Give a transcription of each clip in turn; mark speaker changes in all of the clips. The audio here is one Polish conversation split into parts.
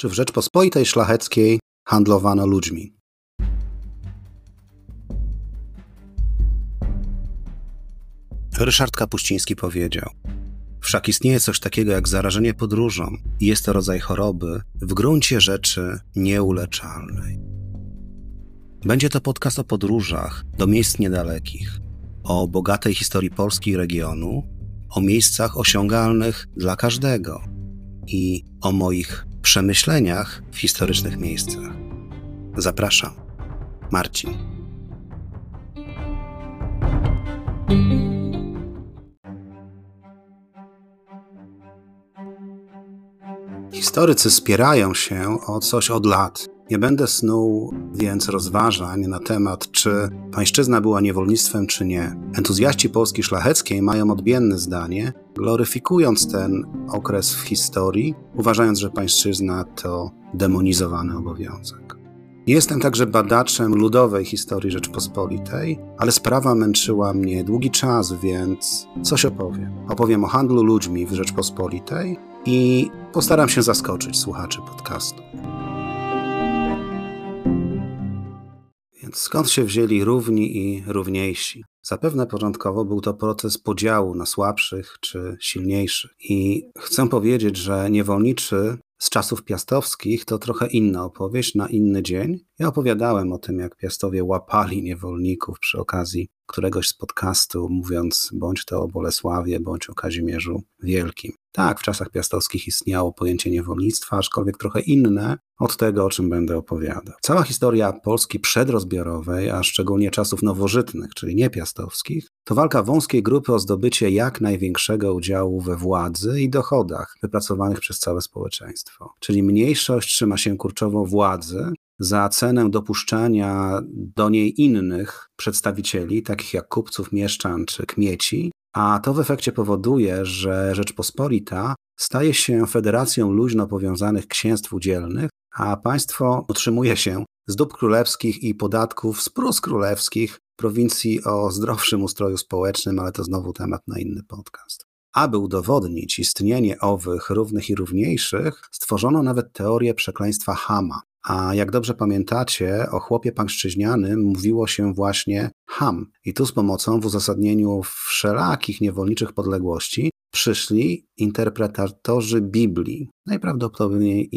Speaker 1: czy w Rzeczpospolitej Szlacheckiej handlowano ludźmi. Ryszard Kapuściński powiedział: Wszak istnieje coś takiego jak zarażenie podróżą i jest to rodzaj choroby w gruncie rzeczy nieuleczalnej. Będzie to podcast o podróżach do miejsc niedalekich, o bogatej historii Polski i regionu, o miejscach osiągalnych dla każdego i o moich przemyśleniach w historycznych miejscach. Zapraszam, Marcin. Historycy spierają się o coś od lat. Nie będę snuł więc rozważań na temat, czy pańszczyzna była niewolnictwem, czy nie. Entuzjaści Polski Szlacheckiej mają odmienne zdanie, gloryfikując ten okres w historii, uważając, że pańszczyzna to demonizowany obowiązek. Jestem także badaczem ludowej historii Rzeczpospolitej, ale sprawa męczyła mnie długi czas, więc coś opowiem. Opowiem o handlu ludźmi w Rzeczpospolitej i postaram się zaskoczyć słuchaczy podcastu. Więc skąd się wzięli równi i równiejsi? Zapewne początkowo był to proces podziału na słabszych czy silniejszych. I chcę powiedzieć, że niewolniczy z czasów piastowskich to trochę inna opowieść na inny dzień. Ja opowiadałem o tym, jak piastowie łapali niewolników przy okazji któregoś z podcastu, mówiąc bądź to o Bolesławie, bądź o Kazimierzu Wielkim. Tak, w czasach piastowskich istniało pojęcie niewolnictwa, aczkolwiek trochę inne od tego, o czym będę opowiadał. Cała historia Polski przedrozbiorowej, a szczególnie czasów nowożytnych, czyli nie piastowskich, to walka wąskiej grupy o zdobycie jak największego udziału we władzy i dochodach wypracowanych przez całe społeczeństwo. Czyli mniejszość trzyma się kurczowo władzy, za cenę dopuszczania do niej innych przedstawicieli, takich jak kupców, mieszczan czy kmieci, a to w efekcie powoduje, że Rzeczpospolita staje się federacją luźno powiązanych księstw udzielnych, a państwo utrzymuje się z dóbr królewskich i podatków z prus królewskich prowincji o zdrowszym ustroju społecznym, ale to znowu temat na inny podcast. Aby udowodnić istnienie owych równych i równiejszych, stworzono nawet teorię przekleństwa Hama, a jak dobrze pamiętacie, o chłopie pańszczyźnianym mówiło się właśnie ham. I tu z pomocą w uzasadnieniu wszelakich niewolniczych podległości przyszli interpretatorzy Biblii, najprawdopodobniej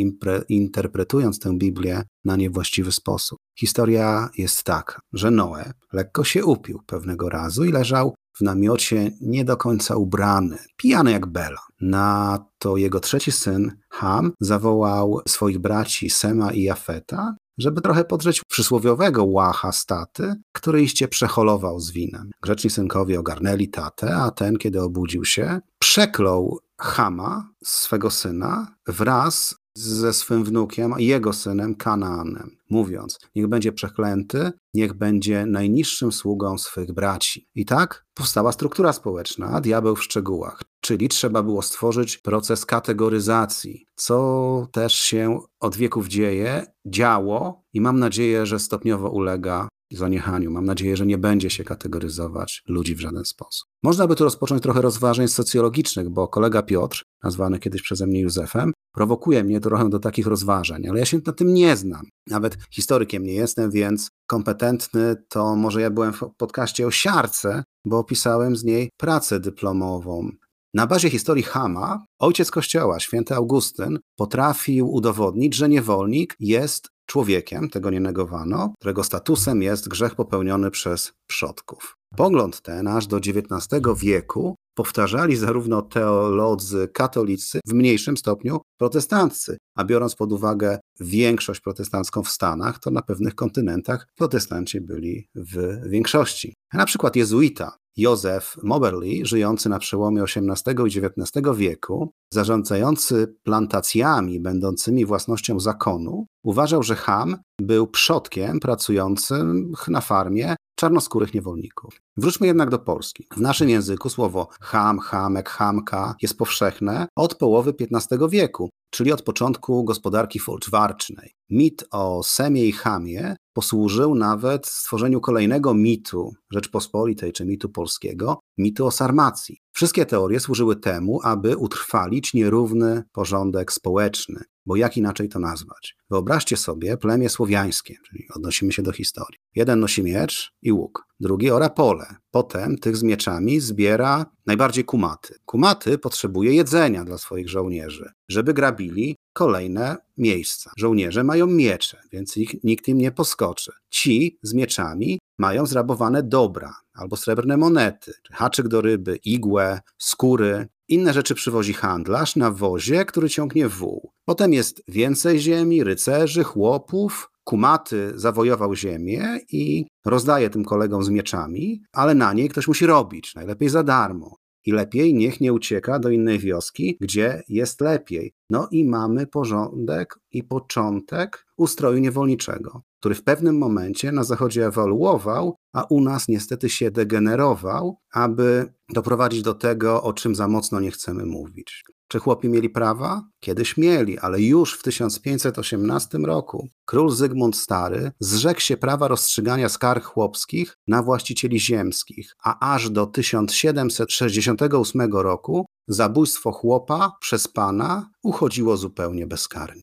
Speaker 1: interpretując tę Biblię na niewłaściwy sposób. Historia jest taka, że Noe lekko się upił pewnego razu i leżał w namiocie nie do końca ubrany, pijany jak Bela. Na to jego trzeci syn, Ham, zawołał swoich braci Sema i Jafeta, żeby trochę podrzeć przysłowiowego łacha staty, który iście przeholował z winem. Grzeczni synkowie ogarnęli tatę, a ten, kiedy obudził się, przeklął Hama, swego syna, wraz ze swym wnukiem jego synem Kanaanem, mówiąc: Niech będzie przeklęty, niech będzie najniższym sługą swych braci. I tak powstała struktura społeczna, diabeł w szczegółach. Czyli trzeba było stworzyć proces kategoryzacji, co też się od wieków dzieje, działo i mam nadzieję, że stopniowo ulega zaniechaniu. Mam nadzieję, że nie będzie się kategoryzować ludzi w żaden sposób. Można by tu rozpocząć trochę rozważań socjologicznych, bo kolega Piotr, nazwany kiedyś przeze mnie Józefem, prowokuje mnie trochę do takich rozważań, ale ja się na tym nie znam. Nawet historykiem nie jestem, więc kompetentny to może ja byłem w podcaście o siarce, bo opisałem z niej pracę dyplomową. Na bazie historii Hama, ojciec kościoła, święty Augustyn, potrafił udowodnić, że niewolnik jest człowiekiem, tego nie negowano, którego statusem jest grzech popełniony przez przodków. Pogląd ten aż do XIX wieku powtarzali zarówno teolodzy katolicy, w mniejszym stopniu protestanccy, a biorąc pod uwagę większość protestancką w Stanach, to na pewnych kontynentach protestanci byli w większości. Na przykład jezuita Józef Moberly, żyjący na przełomie XVIII i XIX wieku, zarządzający plantacjami będącymi własnością zakonu, uważał, że Ham był przodkiem pracującym na farmie czarnoskórych niewolników. Wróćmy jednak do Polski. W naszym języku słowo ham, hamek, hamka jest powszechne od połowy XV wieku, czyli od początku gospodarki folczwarcznej. Mit o Semie i Hamie posłużył nawet stworzeniu kolejnego mitu Rzeczpospolitej czy mitu polskiego, mitu o Sarmacji. Wszystkie teorie służyły temu, aby utrwalić nierówny porządek społeczny. Bo jak inaczej to nazwać? Wyobraźcie sobie plemię słowiańskie, czyli odnosimy się do historii. Jeden nosi miecz i łuk, drugi ora pole. Potem tych z mieczami zbiera najbardziej kumaty. Kumaty potrzebuje jedzenia dla swoich żołnierzy, żeby grabili kolejne miejsca. Żołnierze mają miecze, więc ich, nikt im nie poskoczy. Ci z mieczami mają zrabowane dobra albo srebrne monety, haczyk do ryby, igłę, skóry. Inne rzeczy przywozi handlarz na wozie, który ciągnie wół. Potem jest więcej ziemi, rycerzy, chłopów. Kumaty zawojował ziemię i rozdaje tym kolegom z mieczami, ale na niej ktoś musi robić, najlepiej za darmo. I lepiej niech nie ucieka do innej wioski, gdzie jest lepiej. No i mamy porządek i początek ustroju niewolniczego, który w pewnym momencie na Zachodzie ewoluował, a u nas niestety się degenerował, aby doprowadzić do tego, o czym za mocno nie chcemy mówić. Czy chłopi mieli prawa? Kiedyś mieli, ale już w 1518 roku król Zygmunt Stary zrzekł się prawa rozstrzygania skarg chłopskich na właścicieli ziemskich, a aż do 1768 roku zabójstwo chłopa przez pana uchodziło zupełnie bezkarnie.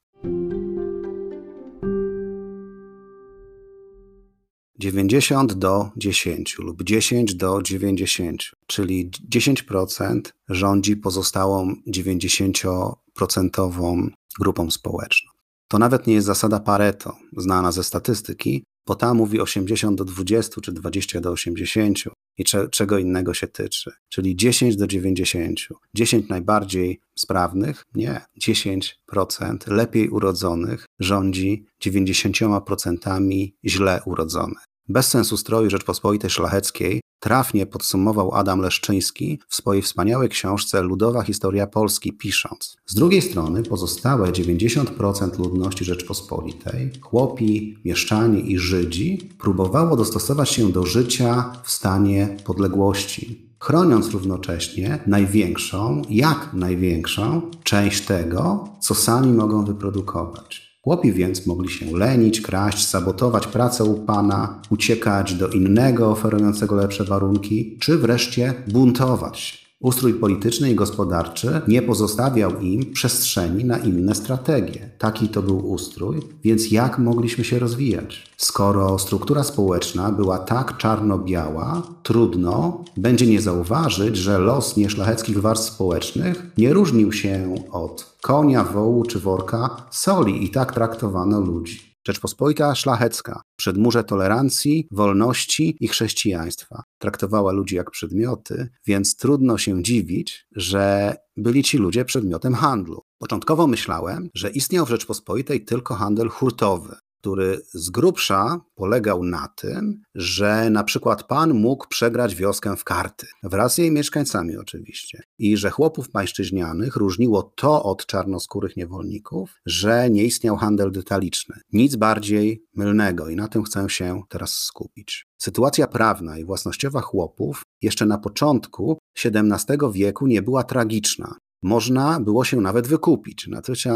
Speaker 1: 90 do 10 lub 10 do 90, czyli 10% rządzi pozostałą 90% grupą społeczną. To nawet nie jest zasada Pareto, znana ze statystyki, bo ta mówi 80 do 20 czy 20 do 80 i cze, czego innego się tyczy. Czyli 10 do 90. 10 najbardziej sprawnych? Nie. 10% lepiej urodzonych rządzi 90% źle urodzonych. Bezsens ustroju Rzeczpospolitej Szlacheckiej trafnie podsumował Adam Leszczyński w swojej wspaniałej książce Ludowa historia Polski pisząc. Z drugiej strony pozostałe 90% ludności Rzeczpospolitej, chłopi, mieszczanie i Żydzi, próbowało dostosować się do życia w stanie podległości, chroniąc równocześnie największą, jak największą część tego, co sami mogą wyprodukować. Chłopi więc mogli się lenić, kraść, sabotować pracę u pana, uciekać do innego oferującego lepsze warunki, czy wreszcie buntować. Ustrój polityczny i gospodarczy nie pozostawiał im przestrzeni na inne strategie. Taki to był ustrój, więc jak mogliśmy się rozwijać? Skoro struktura społeczna była tak czarno-biała, trudno będzie nie zauważyć, że los nieszlacheckich warstw społecznych nie różnił się od konia, wołu czy worka soli i tak traktowano ludzi. Rzeczpospolita szlachecka, przedmurze tolerancji, wolności i chrześcijaństwa. Traktowała ludzi jak przedmioty, więc trudno się dziwić, że byli ci ludzie przedmiotem handlu. Początkowo myślałem, że istniał w Rzeczpospolitej tylko handel hurtowy, który z grubsza polegał na tym, że na przykład pan mógł przegrać wioskę w karty, wraz z jej mieszkańcami oczywiście, i że chłopów pańszczyźnianych różniło to od czarnoskórych niewolników, że nie istniał handel detaliczny. Nic bardziej mylnego i na tym chcę się teraz skupić. Sytuacja prawna i własnościowa chłopów jeszcze na początku XVII wieku nie była tragiczna można było się nawet wykupić.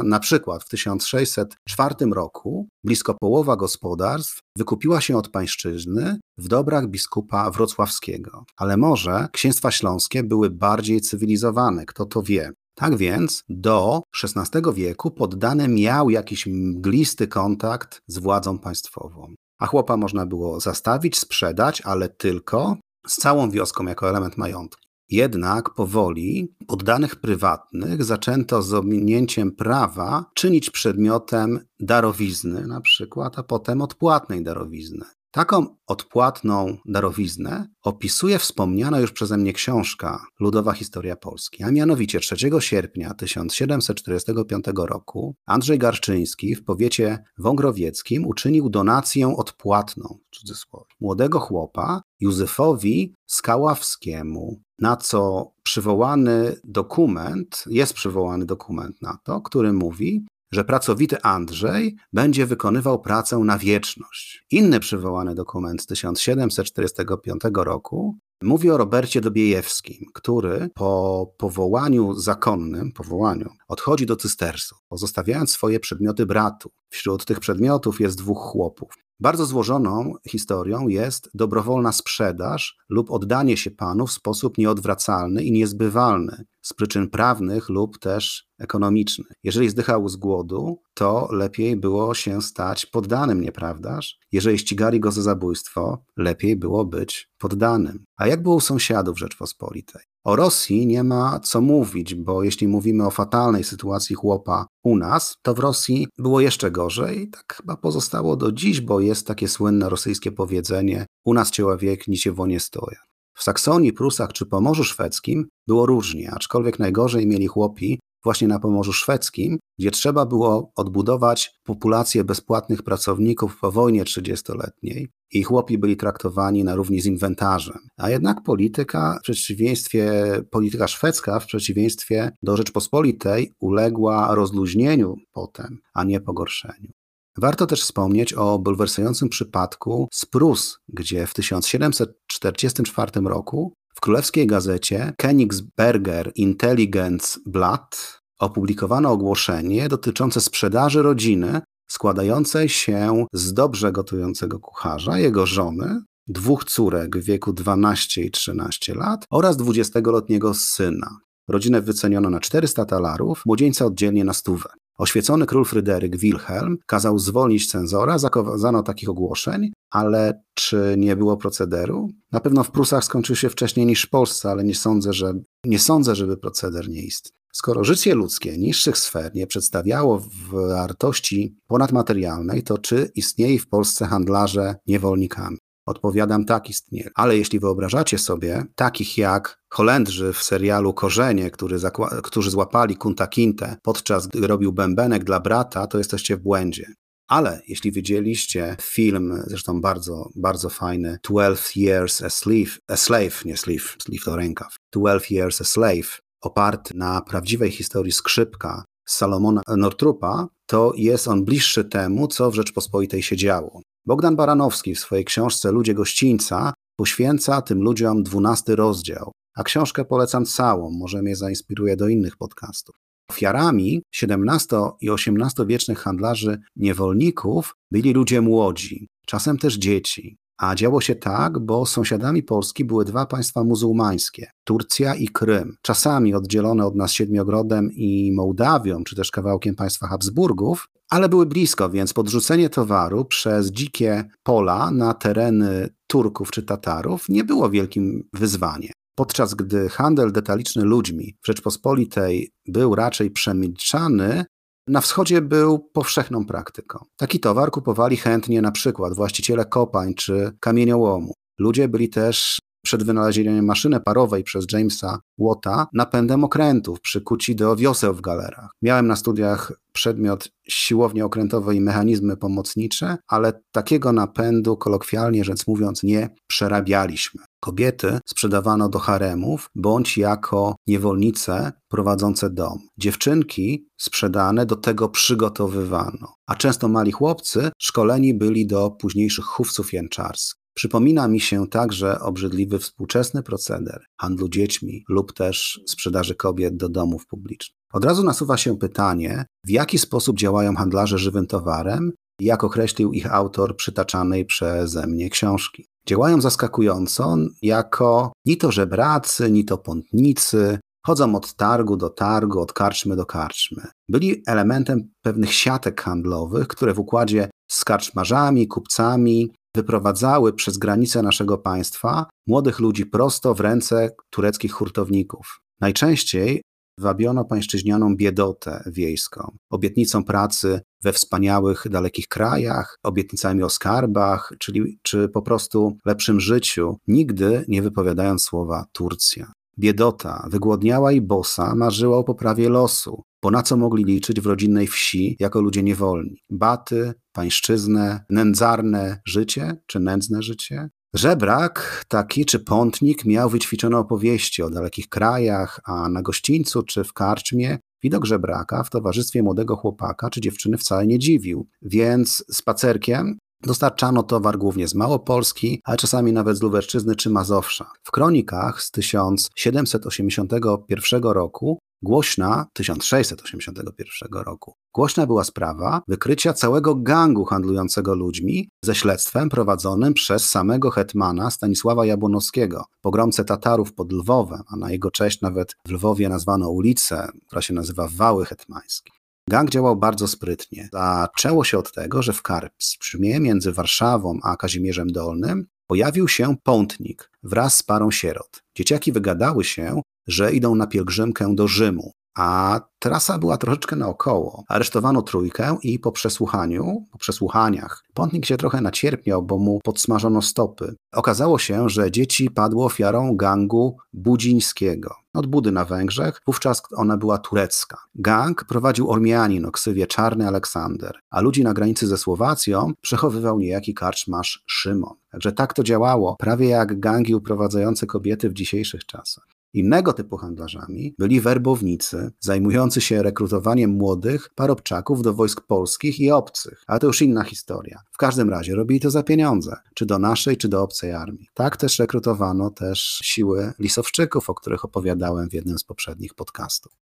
Speaker 1: Na przykład w 1604 roku blisko połowa gospodarstw wykupiła się od pańszczyzny w dobrach biskupa wrocławskiego. Ale może księstwa śląskie były bardziej cywilizowane, kto to wie. Tak więc do XVI wieku poddany miał jakiś mglisty kontakt z władzą państwową. A chłopa można było zastawić, sprzedać, ale tylko z całą wioską jako element majątku. Jednak powoli poddanych prywatnych zaczęto z ominięciem prawa czynić przedmiotem darowizny, na przykład, a potem odpłatnej darowizny. Taką odpłatną darowiznę opisuje wspomniana już przeze mnie książka Ludowa Historia Polski, a mianowicie 3 sierpnia 1745 roku Andrzej Garczyński w powiecie wągrowieckim uczynił donację odpłatną, w cudzysłowie, młodego chłopa Józefowi Skaławskiemu, na co przywołany dokument, jest przywołany dokument na to, który mówi, że pracowity Andrzej będzie wykonywał pracę na wieczność. Inny przywołany dokument z 1745 roku mówi o Robercie Dobiejewskim, który po powołaniu zakonnym, powołaniu, odchodzi do cystersów, pozostawiając swoje przedmioty bratu. Wśród tych przedmiotów jest dwóch chłopów. Bardzo złożoną historią jest dobrowolna sprzedaż lub oddanie się panu w sposób nieodwracalny i niezbywalny z przyczyn prawnych lub też ekonomicznych. Jeżeli zdychał z głodu, to lepiej było się stać poddanym, nieprawdaż? Jeżeli ścigali go za zabójstwo, lepiej było być poddanym. A jak było u sąsiadów Rzeczpospolitej? O Rosji nie ma co mówić, bo jeśli mówimy o fatalnej sytuacji chłopa u nas, to w Rosji było jeszcze gorzej tak chyba pozostało do dziś, bo jest takie słynne rosyjskie powiedzenie u nas człowiek nic w nie stoja. W Saksonii, Prusach czy Pomorzu Szwedzkim było różnie, aczkolwiek najgorzej mieli chłopi właśnie na Pomorzu Szwedzkim, gdzie trzeba było odbudować populację bezpłatnych pracowników po wojnie 30-letniej i chłopi byli traktowani na równi z inwentarzem. A jednak polityka, w przeciwieństwie, polityka szwedzka w przeciwieństwie do Rzeczpospolitej uległa rozluźnieniu potem, a nie pogorszeniu. Warto też wspomnieć o bulwersującym przypadku z Prus, gdzie w 1744 roku w królewskiej gazecie Königsberger Intelligence Blatt opublikowano ogłoszenie dotyczące sprzedaży rodziny składającej się z dobrze gotującego kucharza, jego żony, dwóch córek w wieku 12 i 13 lat oraz 20-letniego syna. Rodzinę wyceniono na 400 talarów, młodzieńca oddzielnie na stówę. Oświecony król Fryderyk Wilhelm kazał zwolnić cenzora, zakazano takich ogłoszeń, ale czy nie było procederu? Na pewno w Prusach skończył się wcześniej niż w Polsce, ale nie sądzę, że, nie sądzę żeby proceder nie istniał. Skoro życie ludzkie niższych sfer nie przedstawiało wartości ponadmaterialnej, to czy istnieje w Polsce handlarze niewolnikami? Odpowiadam, tak istnieje. Ale jeśli wyobrażacie sobie takich jak Holendrzy w serialu Korzenie, który którzy złapali Kunta Kinte podczas gdy robił bębenek dla brata, to jesteście w błędzie. Ale jeśli widzieliście film, zresztą bardzo, bardzo fajny, 12 Years a Slave, a Slave, nie Slave, Slave to rękaw, 12 Years a Slave, oparty na prawdziwej historii skrzypka Salomona Nortrupa, to jest on bliższy temu, co w Rzeczpospolitej się działo. Bogdan Baranowski w swojej książce Ludzie Gościńca poświęca tym ludziom dwunasty rozdział, a książkę polecam całą, może mnie zainspiruje do innych podcastów. Ofiarami XVII i XVIII wiecznych handlarzy niewolników byli ludzie młodzi, czasem też dzieci. A działo się tak, bo sąsiadami Polski były dwa państwa muzułmańskie Turcja i Krym. Czasami oddzielone od nas Siedmiogrodem i Mołdawią, czy też kawałkiem państwa Habsburgów, ale były blisko, więc podrzucenie towaru przez dzikie pola na tereny Turków czy Tatarów nie było wielkim wyzwaniem. Podczas gdy handel detaliczny ludźmi w Rzeczpospolitej był raczej przemilczany, na wschodzie był powszechną praktyką. Taki towar kupowali chętnie na przykład właściciele kopań czy kamieniołomu. Ludzie byli też przed wynalezieniem maszyny parowej przez Jamesa Watta napędem okrętów przykuci do wioseł w galerach. Miałem na studiach przedmiot siłownie okrętowe i mechanizmy pomocnicze, ale takiego napędu, kolokwialnie rzecz mówiąc, nie przerabialiśmy. Kobiety sprzedawano do haremów bądź jako niewolnice prowadzące dom. Dziewczynki sprzedane do tego przygotowywano, a często mali chłopcy szkoleni byli do późniejszych chówców jęczarskich. Przypomina mi się także obrzydliwy współczesny proceder handlu dziećmi lub też sprzedaży kobiet do domów publicznych. Od razu nasuwa się pytanie, w jaki sposób działają handlarze żywym towarem jak określił ich autor przytaczanej przeze mnie książki. Działają zaskakująco jako ni to żebracy, ni to pątnicy, chodzą od targu do targu, od karczmy do karczmy. Byli elementem pewnych siatek handlowych, które w układzie z karczmarzami, kupcami wyprowadzały przez granice naszego państwa młodych ludzi prosto w ręce tureckich hurtowników. Najczęściej wabiono pańszczyźnianą biedotę wiejską, obietnicą pracy we wspaniałych, dalekich krajach, obietnicami o skarbach, czyli, czy po prostu lepszym życiu, nigdy nie wypowiadając słowa Turcja. Biedota, wygłodniała i bosa, marzyła o poprawie losu, bo na co mogli liczyć w rodzinnej wsi jako ludzie niewolni? Baty, pańszczyznę, nędzarne życie czy nędzne życie? Żebrak taki czy pątnik miał wyćwiczone opowieści o dalekich krajach, a na gościńcu czy w karczmie widok żebraka w towarzystwie młodego chłopaka czy dziewczyny wcale nie dziwił. Więc spacerkiem Dostarczano towar głównie z Małopolski, ale czasami nawet z Lubelszczyzny czy Mazowsza. W kronikach z 1781 roku Głośna 1681 roku. Głośna była sprawa wykrycia całego gangu handlującego ludźmi ze śledztwem prowadzonym przez samego hetmana Stanisława Jabłonowskiego, pogromcę Tatarów pod Lwowem, a na jego cześć nawet w Lwowie nazwano ulicę, która się nazywa Wały Hetmańskie. Gang działał bardzo sprytnie. Zaczęło się od tego, że w Karpsbrzmie między Warszawą a Kazimierzem Dolnym pojawił się pątnik wraz z parą sierot. Dzieciaki wygadały się, że idą na pielgrzymkę do Rzymu a trasa była troszeczkę naokoło. Aresztowano trójkę i po przesłuchaniu, po przesłuchaniach, pątnik się trochę nacierpiał, bo mu podsmażono stopy. Okazało się, że dzieci padło ofiarą gangu budzińskiego. Od Budy na Węgrzech, wówczas ona była turecka. Gang prowadził Ormianin o ksywie Czarny Aleksander, a ludzi na granicy ze Słowacją przechowywał niejaki karczmasz Szymon. Także tak to działało, prawie jak gangi uprowadzające kobiety w dzisiejszych czasach. Innego typu handlarzami byli werbownicy zajmujący się rekrutowaniem młodych parobczaków do wojsk polskich i obcych, ale to już inna historia. W każdym razie robili to za pieniądze, czy do naszej, czy do obcej armii. Tak też rekrutowano też siły lisowczyków, o których opowiadałem w jednym z poprzednich podcastów.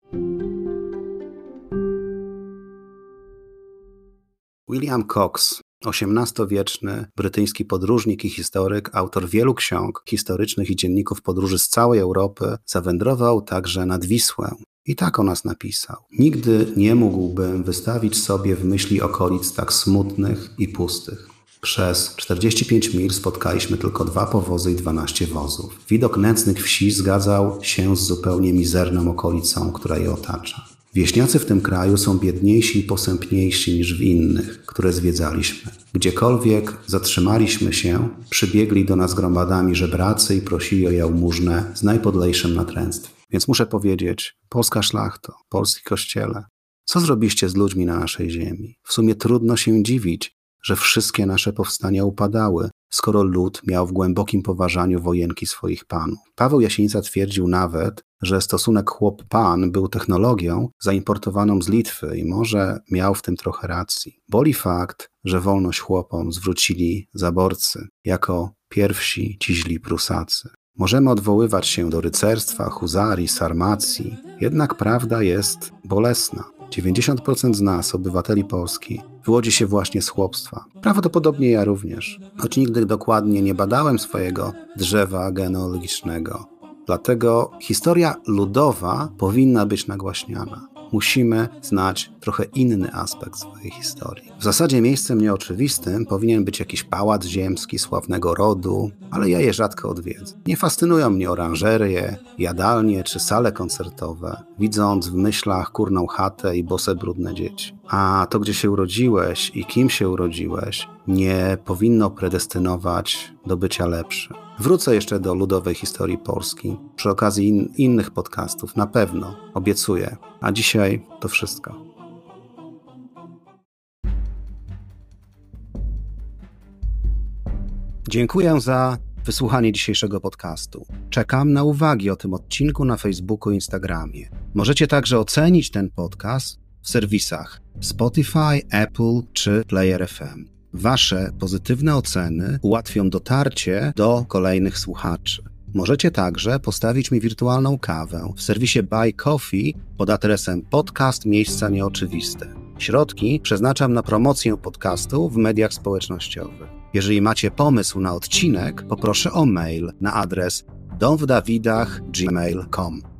Speaker 1: William Cox XVIII-wieczny brytyjski podróżnik i historyk, autor wielu ksiąg historycznych i dzienników podróży z całej Europy, zawędrował także nad Wisłę. I tak o nas napisał. Nigdy nie mógłbym wystawić sobie w myśli okolic tak smutnych i pustych. Przez 45 mil spotkaliśmy tylko dwa powozy i 12 wozów. Widok nędznych wsi zgadzał się z zupełnie mizerną okolicą, która je otacza. Wieśniacy w tym kraju są biedniejsi i posępniejsi niż w innych, które zwiedzaliśmy. Gdziekolwiek zatrzymaliśmy się, przybiegli do nas gromadami żebracy i prosili o jałmużnę z najpodlejszym natręctwem. Więc muszę powiedzieć, polska szlachto, polski kościele, co zrobiliście z ludźmi na naszej ziemi? W sumie trudno się dziwić, że wszystkie nasze powstania upadały, skoro lud miał w głębokim poważaniu wojenki swoich panów. Paweł Jasińca twierdził nawet, że stosunek chłop-pan był technologią zaimportowaną z Litwy i może miał w tym trochę racji. Boli fakt, że wolność chłopom zwrócili zaborcy jako pierwsi ci źli Prusacy. Możemy odwoływać się do rycerstwa, huzarii, sarmacji, jednak prawda jest bolesna. 90% z nas, obywateli Polski, wywodzi się właśnie z chłopstwa. Prawdopodobnie ja również, choć nigdy dokładnie nie badałem swojego drzewa genealogicznego. Dlatego historia ludowa powinna być nagłaśniana. Musimy znać trochę inny aspekt swojej historii. W zasadzie miejscem nieoczywistym powinien być jakiś pałac ziemski sławnego rodu, ale ja je rzadko odwiedzę. Nie fascynują mnie oranżerie, jadalnie czy sale koncertowe, widząc w myślach kurną chatę i bose brudne dzieci. A to, gdzie się urodziłeś i kim się urodziłeś, nie powinno predestynować do bycia lepszym. Wrócę jeszcze do ludowej historii Polski przy okazji in, innych podcastów, na pewno, obiecuję. A dzisiaj to wszystko. Dziękuję za wysłuchanie dzisiejszego podcastu. Czekam na uwagi o tym odcinku na Facebooku i Instagramie. Możecie także ocenić ten podcast w serwisach Spotify, Apple czy Player FM. Wasze pozytywne oceny ułatwią dotarcie do kolejnych słuchaczy. Możecie także postawić mi wirtualną kawę w serwisie Buy Coffee pod adresem podcast Miejsca Nieoczywiste. Środki przeznaczam na promocję podcastu w mediach społecznościowych. Jeżeli macie pomysł na odcinek, poproszę o mail na adres domwdawidach.gmail.com.